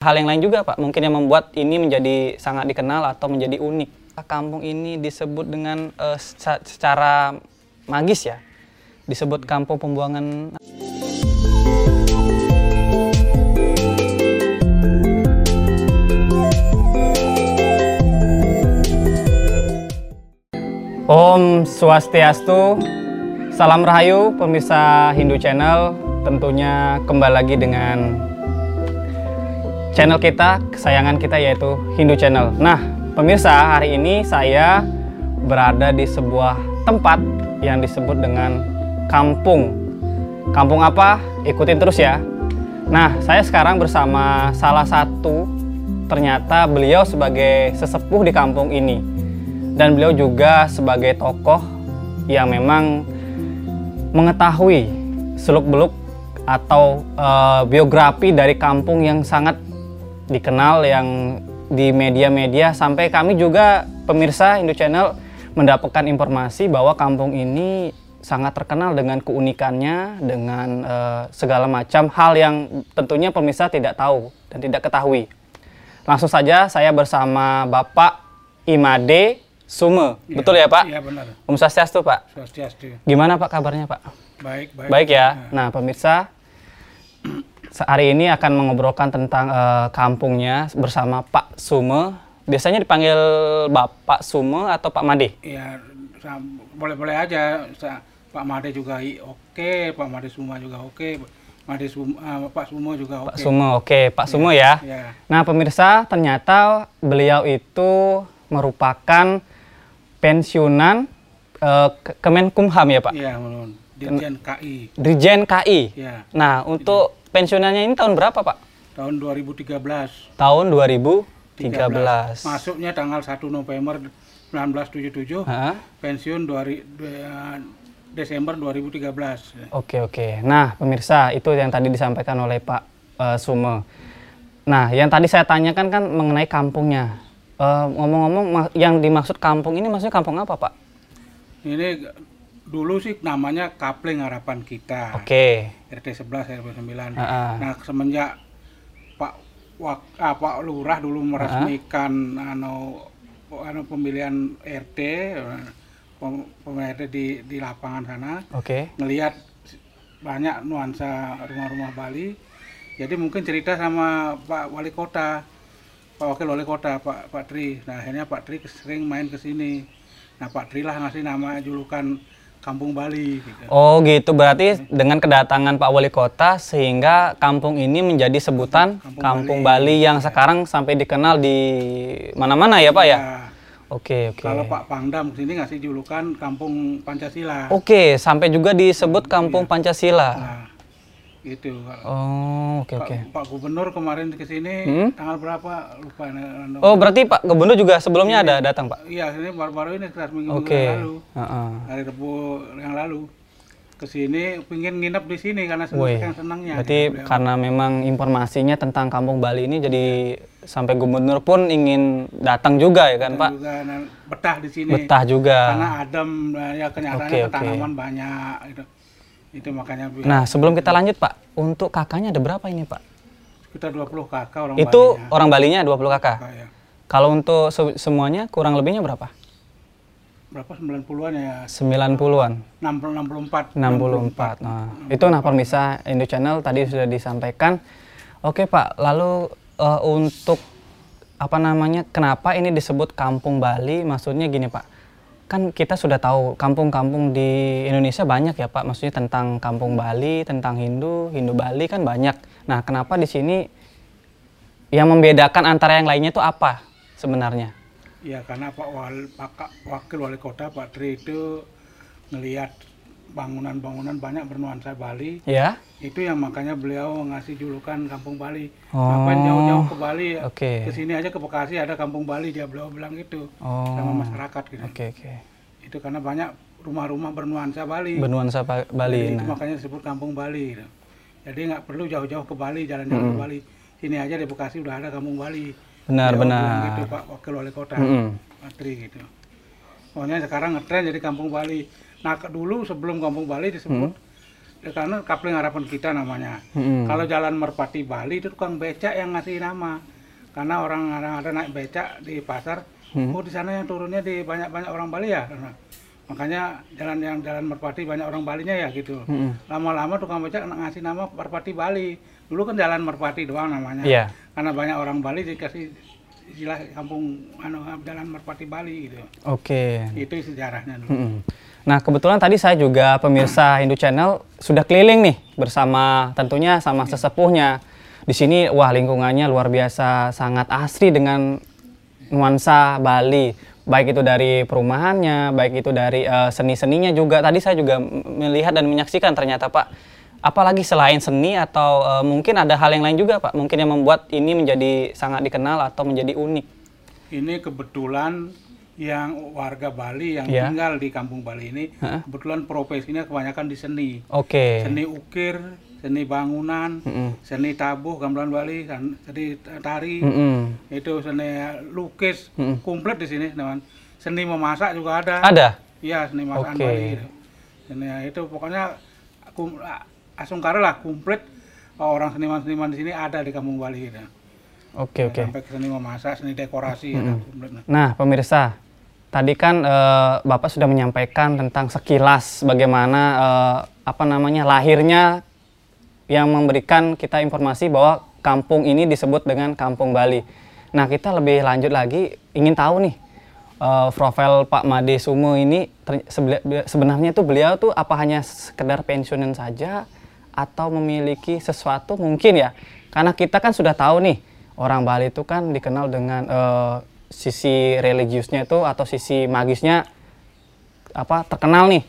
hal yang lain juga Pak, mungkin yang membuat ini menjadi sangat dikenal atau menjadi unik. Kampung ini disebut dengan uh, secara magis ya, disebut kampung pembuangan. Om Swastiastu, salam rahayu pemirsa Hindu Channel, tentunya kembali lagi dengan channel kita, kesayangan kita yaitu Hindu Channel. Nah, pemirsa, hari ini saya berada di sebuah tempat yang disebut dengan kampung. Kampung apa? Ikutin terus ya. Nah, saya sekarang bersama salah satu ternyata beliau sebagai sesepuh di kampung ini. Dan beliau juga sebagai tokoh yang memang mengetahui seluk-beluk atau uh, biografi dari kampung yang sangat dikenal yang di media-media sampai kami juga pemirsa Indo Channel mendapatkan informasi bahwa kampung ini sangat terkenal dengan keunikannya, dengan uh, segala macam hal yang tentunya pemirsa tidak tahu dan tidak ketahui. Langsung saja saya bersama Bapak Imade Sume. Ya, Betul ya Pak? Iya benar. Om Swastiastu Pak. Swastiastu. Gimana Pak kabarnya Pak? Baik, baik. Baik ya. Nah pemirsa, hari ini akan mengobrolkan tentang uh, kampungnya bersama Pak Sume. Biasanya dipanggil Bapak Sume atau Pak Made? Iya, boleh-boleh aja. Pak Made juga oke, Pak Made Sume juga oke. Made Sume, uh, Pak Sume juga oke. Pak Sume oke, Pak ya, Sume ya. ya. Nah pemirsa, ternyata beliau itu merupakan pensiunan uh, Kemenkumham ya Pak? Iya, Dirjen KI. Dirjen KI. Ya. Nah, untuk pensiunannya ini tahun berapa, Pak? Tahun 2013. Tahun 2013. 13. Masuknya tanggal 1 November 1977. Ha? Pensiun 2, Desember 2013. Oke, oke. Nah, pemirsa, itu yang tadi disampaikan oleh Pak uh, Sume. Nah, yang tadi saya tanyakan kan mengenai kampungnya. Eh, ngomong-ngomong, uh, yang dimaksud kampung ini maksudnya kampung apa, Pak? Ini dulu sih namanya Kapling Harapan Kita. Oke. Okay. RT 11 RT 9. Uh -uh. Nah, semenjak Pak Wak, ah, Pak Lurah dulu meresmikan uh -huh. anu anu pemilihan RT pemilihan RT di di lapangan sana. Oke. Okay. Ngelihat banyak nuansa rumah-rumah Bali. Jadi mungkin cerita sama Pak Wali Kota, Pak Wakil Wali Kota, Pak Pak Tri. Nah, akhirnya Pak Tri sering main ke sini. Nah, Pak Tri lah ngasih nama julukan Kampung Bali. Gitu. Oh gitu, berarti dengan kedatangan Pak Wali Kota sehingga kampung ini menjadi sebutan Kampung, kampung Bali. Bali yang ya. sekarang sampai dikenal di mana-mana ya Pak ya? ya? Oke oke. Kalau Pak Pangdam sini ngasih julukan Kampung Pancasila. Oke, sampai juga disebut Kampung ya. Pancasila. Nah, gitu oh oke okay, oke okay. Pak Gubernur kemarin ke sini hmm? tanggal berapa lupa oh berarti Pak Gubernur juga sebelumnya ini, ada datang Pak iya ini baru-baru ini sekitar minggu, okay. yang lalu uh -uh. hari Rabu yang lalu ke sini pingin nginep di sini karena senang senangnya berarti gitu, karena memang informasinya tentang Kampung Bali ini jadi ya. sampai Gubernur pun ingin datang juga ya kan datang Pak juga, nah, betah di sini betah juga karena adem ya kenyataannya okay, tanaman okay. banyak gitu itu makanya Nah, sebelum kita lanjut, Pak, untuk kakaknya ada berapa ini, Pak? Sekitar 20 kakak orang Itu Balinya. orang Balinya 20 kakak. kakak ya. Kalau untuk se semuanya kurang lebihnya berapa? Berapa 90-an ya? 90-an. 64. 64. 64. Nah, 64. itu nah pemirsa Indo Channel tadi sudah disampaikan. Oke, Pak. Lalu uh, untuk apa namanya? Kenapa ini disebut Kampung Bali? Maksudnya gini, Pak kan kita sudah tahu kampung-kampung di Indonesia banyak ya Pak, maksudnya tentang kampung Bali, tentang Hindu, Hindu Bali kan banyak. Nah, kenapa di sini yang membedakan antara yang lainnya itu apa sebenarnya? Ya karena Pak, Wakil Wali Kota Pak Tri itu ngelihat bangunan-bangunan banyak bernuansa Bali. Ya. Itu yang makanya beliau ngasih julukan Kampung Bali. Oh. Ngapain jauh-jauh ke Bali? Okay. Ke sini aja ke Bekasi ada Kampung Bali dia beliau bilang itu oh. sama masyarakat gitu. Oke okay, oke. Okay itu karena banyak rumah-rumah bernuansa Bali. Bernuansa Bali. Jadi, nah. Itu makanya disebut kampung Bali. Gitu. Jadi nggak perlu jauh-jauh ke Bali, jalan-jalan hmm. ke Bali. Sini aja di Bekasi udah ada kampung Bali. Benar, Dia benar. Gitu Pak Wakil Wali Kota, hmm. Patri gitu. Pokoknya sekarang ngetren jadi kampung Bali. Nah dulu sebelum kampung Bali disebut hmm. ya karena kapling harapan kita namanya. Mm-mm. Kalau jalan Merpati Bali itu tukang becak yang ngasih nama. Karena orang orang ada naik becak di pasar, Hmm. oh di sana yang turunnya di banyak-banyak orang Bali ya. Karena- makanya jalan yang jalan Merpati banyak orang Balinya ya gitu. Mm-mm. Lama-lama tukang becak ngasih nama Merpati Bali. Dulu kan jalan Merpati doang namanya. Iya. Karena banyak orang Bali dikasih istilah kampung anu jalan Merpati Bali gitu. Oke. Itu sejarahnya dulu. Mm-mm. Nah, kebetulan tadi saya juga pemirsa Hindu Channel sudah keliling nih bersama tentunya sama sesepuhnya. Di sini wah lingkungannya luar biasa, sangat asri dengan nuansa Bali. Baik itu dari perumahannya, baik itu dari eh, seni-seninya juga. Tadi saya juga melihat dan menyaksikan ternyata Pak, apalagi selain seni atau eh, mungkin ada hal yang lain juga Pak, mungkin yang membuat ini menjadi sangat dikenal atau menjadi unik. Ini kebetulan yang warga Bali yang Iya. tinggal di kampung Bali ini Hah? kebetulan profesinya kebanyakan di seni. Oke. Seni ukir, seni bangunan, Mm-mm. seni tabuh gamelan Bali, kan seni tari, Mm-mm. itu seni lukis, Mm-mm. komplit di sini, teman. Seni memasak juga ada. Ada. Iya, seni masakan Oke. Bali. Itu. Seni itu pokoknya kum, asungkara lah komplit orang seniman-seniman di sini ada di kampung Bali gitu. Oke, oke. Sampai ke seni memasak, seni dekorasi. Nah, pemirsa, tadi kan eh, Bapak sudah menyampaikan tentang sekilas bagaimana eh, apa namanya lahirnya yang memberikan kita informasi bahwa kampung ini disebut dengan Kampung Bali. Nah, kita lebih lanjut lagi ingin tahu nih eh, profil Pak Made Sumo ini sebenarnya tuh beliau tuh apa hanya sekedar pensiunan saja atau memiliki sesuatu mungkin ya? Karena kita kan sudah tahu nih orang Bali itu kan dikenal dengan eh, sisi religiusnya itu atau sisi magisnya apa terkenal nih.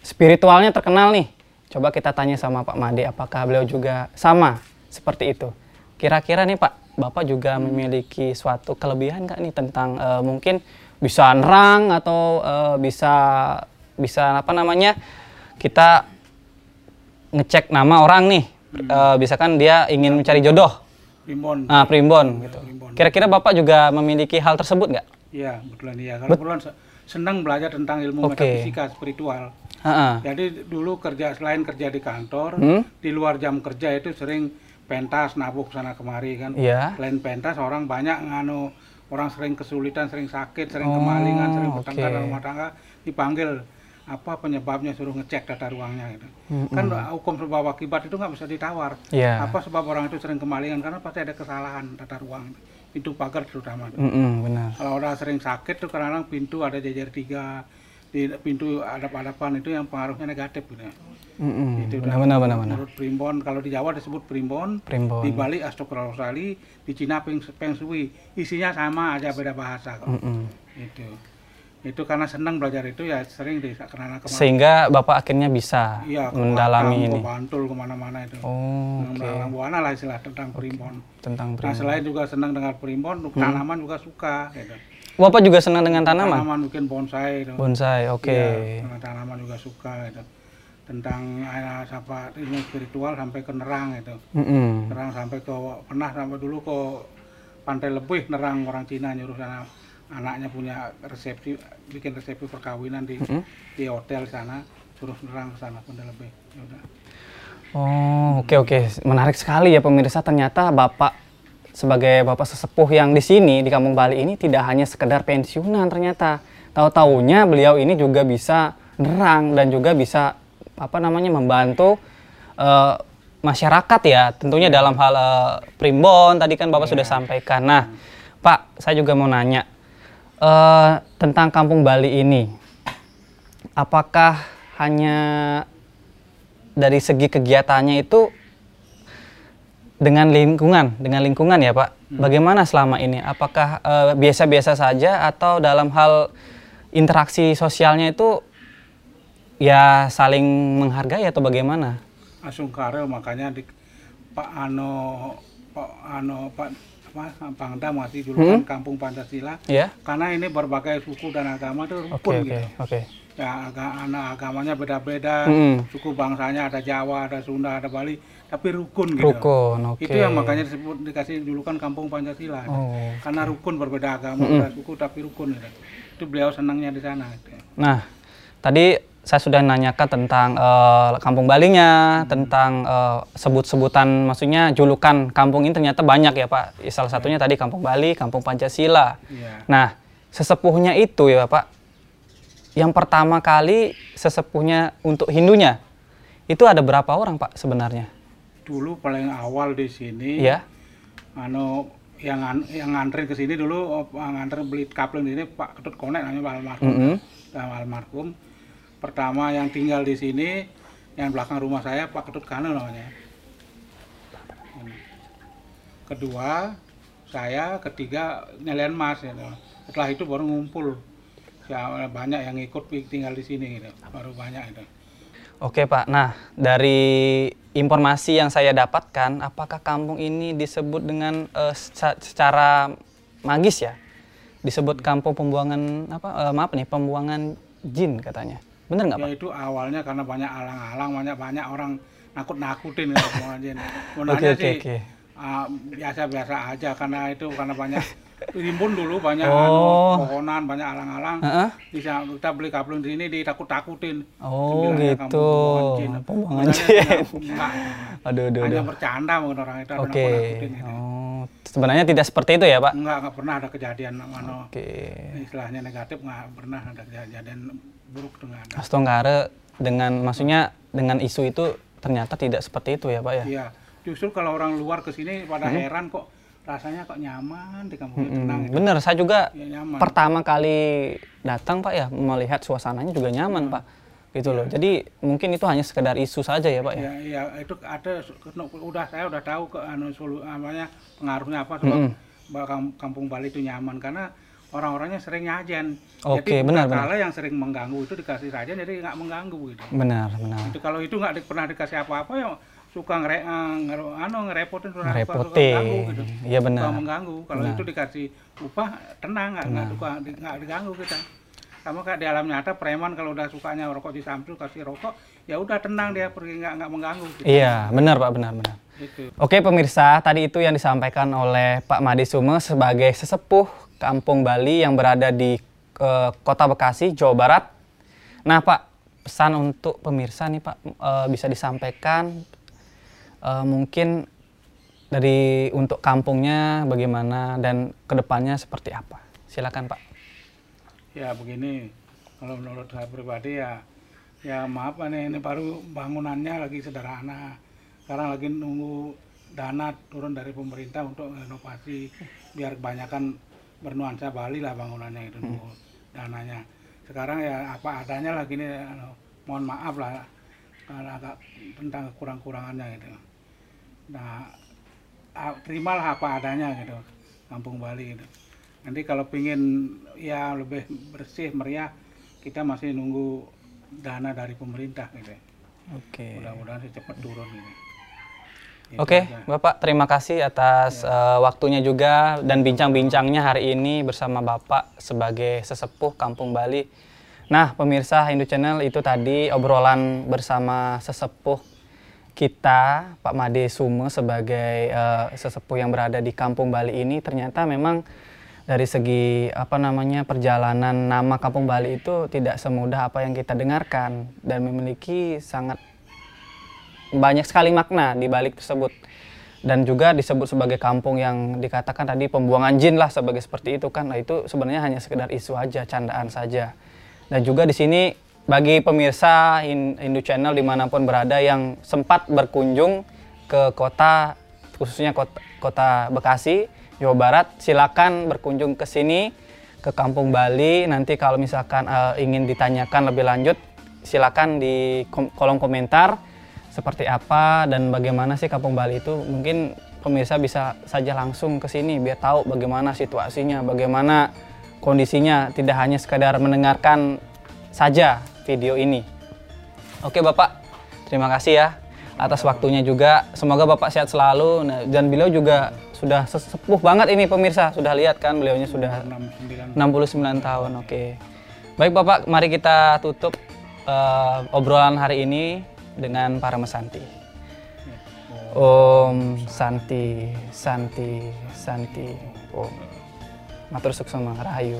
Spiritualnya terkenal nih. Coba kita tanya sama Pak Made apakah beliau juga sama seperti itu? Kira-kira nih Pak Bapak juga memiliki suatu kelebihan nggak nih tentang eh, mungkin bisa nerang atau eh, bisa bisa apa namanya kita ngecek nama orang nih. Eh, bisa kan dia ingin mencari jodoh Primbon. ah primbon gitu Primbon. kira-kira Bapak juga memiliki hal tersebut nggak Iya, kebetulan iya. Kalau kebetulan se- senang belajar tentang ilmu Oke. metafisika spiritual. Heeh. Jadi dulu kerja selain kerja di kantor, Hmm? di luar jam kerja itu sering pentas nabuk sana kemari kan. Iya. Selain pentas orang banyak nganu orang sering kesulitan, sering sakit, sering Oh, kemalingan, sering bertengkar dalam rumah tangga dipanggil apa penyebabnya suruh ngecek tata ruangnya gitu. Kan hukum sebab akibat itu nggak bisa ditawar. Iya. Apa sebab orang itu sering kemalingan karena pasti ada kesalahan tata ruang pintu pagar terutama. Mm-mm, benar. Kalau orang sering sakit tuh kadang-kadang pintu ada jajar tiga, di pintu hadap-hadapan itu yang pengaruhnya negatif gitu. Mm-mm, Itu benar, benar, benar, benar. Menurut primbon, kalau di Jawa disebut primbon, Primbon. di Bali Astokrosali, di Cina peng, peng shui. Isinya sama aja beda bahasa kok. Mm-mm. Itu. Itu karena senang belajar itu ya sering di karena ke mana. Sehingga Bapak akhirnya bisa Iya, ke mendalami ini. ke Bantul ke mana-mana itu. Oh. Mendalam buana lah istilah tentang primbon. Tentang Nah primbon. selain juga senang dengan primbon, Hmm. tanaman juga suka. Gitu. Bapak juga senang dengan tanaman? Tanaman mungkin bonsai. Gitu. Bonsai, oke. Iya, tentang tanaman juga suka gitu. Tentang eh, apa ilmu spiritual sampai ke nerang itu. Mm-mm. Nerang sampai ke pernah sampai dulu ke Pantai Lebih nerang orang Cina nyuruh sana anaknya punya resepsi bikin resepsi perkawinan di di hotel sana suruh nerang ke sana Pantai Lebih. Ya udah. Oh, oke oke. Menarik sekali ya pemirsa. Ternyata Bapak sebagai Bapak sesepuh yang di sini di Kampung Bali ini tidak hanya sekedar pensiunan ternyata. Tahu-taunya beliau ini juga bisa nerang dan juga bisa apa namanya membantu eh, masyarakat ya. Tentunya dalam hal eh, primbon tadi kan Bapak sudah sampaikan. Nah, Pak, saya juga mau nanya eh, tentang Kampung Bali ini. Apakah hanya dari segi kegiatannya itu dengan lingkungan, dengan lingkungan ya Pak. Bagaimana selama ini? Apakah eh, biasa-biasa saja atau dalam hal interaksi sosialnya itu ya saling menghargai atau bagaimana? Asungkara makanya di Pak Ano Pak Ano Pak apa Pangdam masih dulu Hmm? kan kampung Pancasila Ya. karena ini berbagai suku dan agama itu rukun oke gitu. oke. Ya aga- anak agamanya beda-beda, Mm-mm. suku bangsanya ada Jawa, ada Sunda, ada Bali, tapi rukun gitu. Rukun, oke. Itu yang makanya disebut dikasih julukan kampung Pancasila. Oh. Karena rukun berbeda agama, berbeda suku tapi rukun gitu. Itu beliau senangnya di sana gitu. Nah, tadi saya sudah nanyakan tentang eh, kampung Balinya, tentang eh, sebut-sebutan, maksudnya julukan kampung ini ternyata banyak ya Pak. Salah satunya tadi Kampung Bali, Kampung Pancasila. Iya. Nah, sesepuhnya itu ya Pak, yang pertama kali sesepuhnya untuk Hindunya, itu ada berapa orang Pak sebenarnya? Dulu paling awal di sini, Iya. anu yang an- yang nganterin ke sini dulu oh, nganter beli kapling di sini Pak Ketut Konek namanya Pak almarhum. Mm-mm. Pak almarhum. Pertama yang tinggal di sini yang belakang rumah saya Pak Ketut Kano namanya. Kedua saya, ketiga Nyelian Mas gitu. Setelah itu baru ngumpul. Ya, banyak yang ikut tinggal di sini gitu. Baru banyak itu. Oke Pak, nah dari informasi yang saya dapatkan, apakah kampung ini disebut dengan seca- secara magis ya? Disebut kampung pembuangan apa? eh, maaf nih, pembuangan jin katanya. Bener nggak Ya Pak? itu awalnya karena banyak alang-alang, banyak banyak orang nakut-nakutin gitu semuanya. Sebenarnya oke sih oke. ah, biasa-biasa aja karena itu karena banyak rimbun dulu banyak Oh. anu, pohonan, banyak alang-alang. Heeh. Bisa kita beli kapling di sini ditakut-takutin. Oh gitu. pembuangan jin. Enggak, Aduh aduh hanya aduh. bercanda mungkin orang itu Oke. nakut-nakutin gitu. Oh, sebenarnya tidak seperti itu ya Pak? Enggak, enggak pernah ada kejadian anu, Oke. istilahnya negatif enggak pernah ada kejadian buruk dengan ada. Dengan maksudnya dengan isu itu ternyata tidak seperti itu ya Pak ya? Iya, justru kalau orang luar ke sini pada heran kok rasanya kok nyaman di kampung Hmm, tenang. gitu. bener, saya juga Ya nyaman. pertama kali datang Pak ya melihat suasananya juga nyaman Pak gitu loh jadi mungkin itu hanya sekedar isu saja ya Pak ya Ya, iya itu ada udah saya udah tahu ke anu solu namanya pengaruhnya apa sebab bahwa kam- kampung Bali itu nyaman karena orang-orangnya sering nyajan. Oke, jadi benar, bukan kala yang sering mengganggu itu dikasih saja jadi nggak mengganggu gitu. benar benar Itu kalau itu nggak di- pernah dikasih apa-apa ya suka ngere, eh, ngere- anu ngerepotin suka- mengganggu gitu. Iya, benar. Suka mengganggu. Kalau itu dikasih upah tenang nggak suka- nggak diganggu kita. Sama kayak di alam nyata preman kalau udah sukanya rokok di Samsul kasih rokok ya udah tenang dia pergi nggak nggak mengganggu gitu. iya benar Pak benar benar Gitu. Oke pemirsa, tadi itu yang disampaikan oleh Pak Madi Sume sebagai sesepuh Kampung Bali yang berada di eh, Kota Bekasi, Jawa Barat. Nah Pak, pesan untuk pemirsa nih Pak eh, bisa disampaikan eh, mungkin dari untuk kampungnya bagaimana dan ke depannya seperti apa? Silakan Pak. Ya begini, kalau menurut saya pribadi ya, ya maaf nih ini baru bangunannya lagi sederhana. Sekarang lagi nunggu dana turun dari pemerintah untuk renovasi biar kebanyakan bernuansa Bali lah bangunannya itu nunggu dananya. Sekarang ya apa adanya lagi nih, anu, mohon maaf lah karena agak tentang kurang-kurangannya gitu. Nah, terimalah apa adanya gitu, kampung Bali gitu. Nanti kalau pingin ya lebih bersih meriah, kita masih nunggu dana dari pemerintah gitu. Oke. Mudah-mudahan secepat turun gitu. Gitu Oke, aja. Bapak terima kasih atas eh, waktunya juga dan bincang-bincangnya hari ini bersama Bapak sebagai sesepuh Kampung Bali. Nah, pemirsa Hindu Channel itu tadi obrolan bersama sesepuh kita, Pak Made Sume sebagai eh, sesepuh yang berada di Kampung Bali ini ternyata memang dari segi apa namanya perjalanan nama Kampung Bali itu tidak semudah apa yang kita dengarkan dan memiliki sangat banyak sekali makna di balik tersebut. Dan juga disebut sebagai kampung yang dikatakan tadi pembuangan jin lah sebagai seperti itu kan. Nah itu sebenarnya hanya sekedar isu aja candaan saja. Dan juga di sini bagi pemirsa Hin- Hindu Channel di mana pun berada yang sempat berkunjung ke kota khususnya kota, kota Bekasi Jawa Barat silakan berkunjung ke sini ke Kampung Bali. Nanti kalau misalkan eh, ingin ditanyakan lebih lanjut silakan di kom- kolom komentar seperti apa dan bagaimana sih Kampung Bali itu. Mungkin pemirsa bisa saja langsung ke sini biar tahu bagaimana situasinya, bagaimana kondisinya, tidak hanya sekadar mendengarkan saja video ini. Oke Bapak, terima kasih ya atas waktunya juga. Semoga Bapak sehat selalu Nah, dan beliau juga sudah sesepuh banget ini pemirsa, sudah lihat kan beliaunya sudah 69 69 tahun, oke. Baik Bapak, mari kita tutup eh, obrolan hari ini dengan para mesanti. Om Santi, Santi, Santi, Om. Matur suksema rahayu.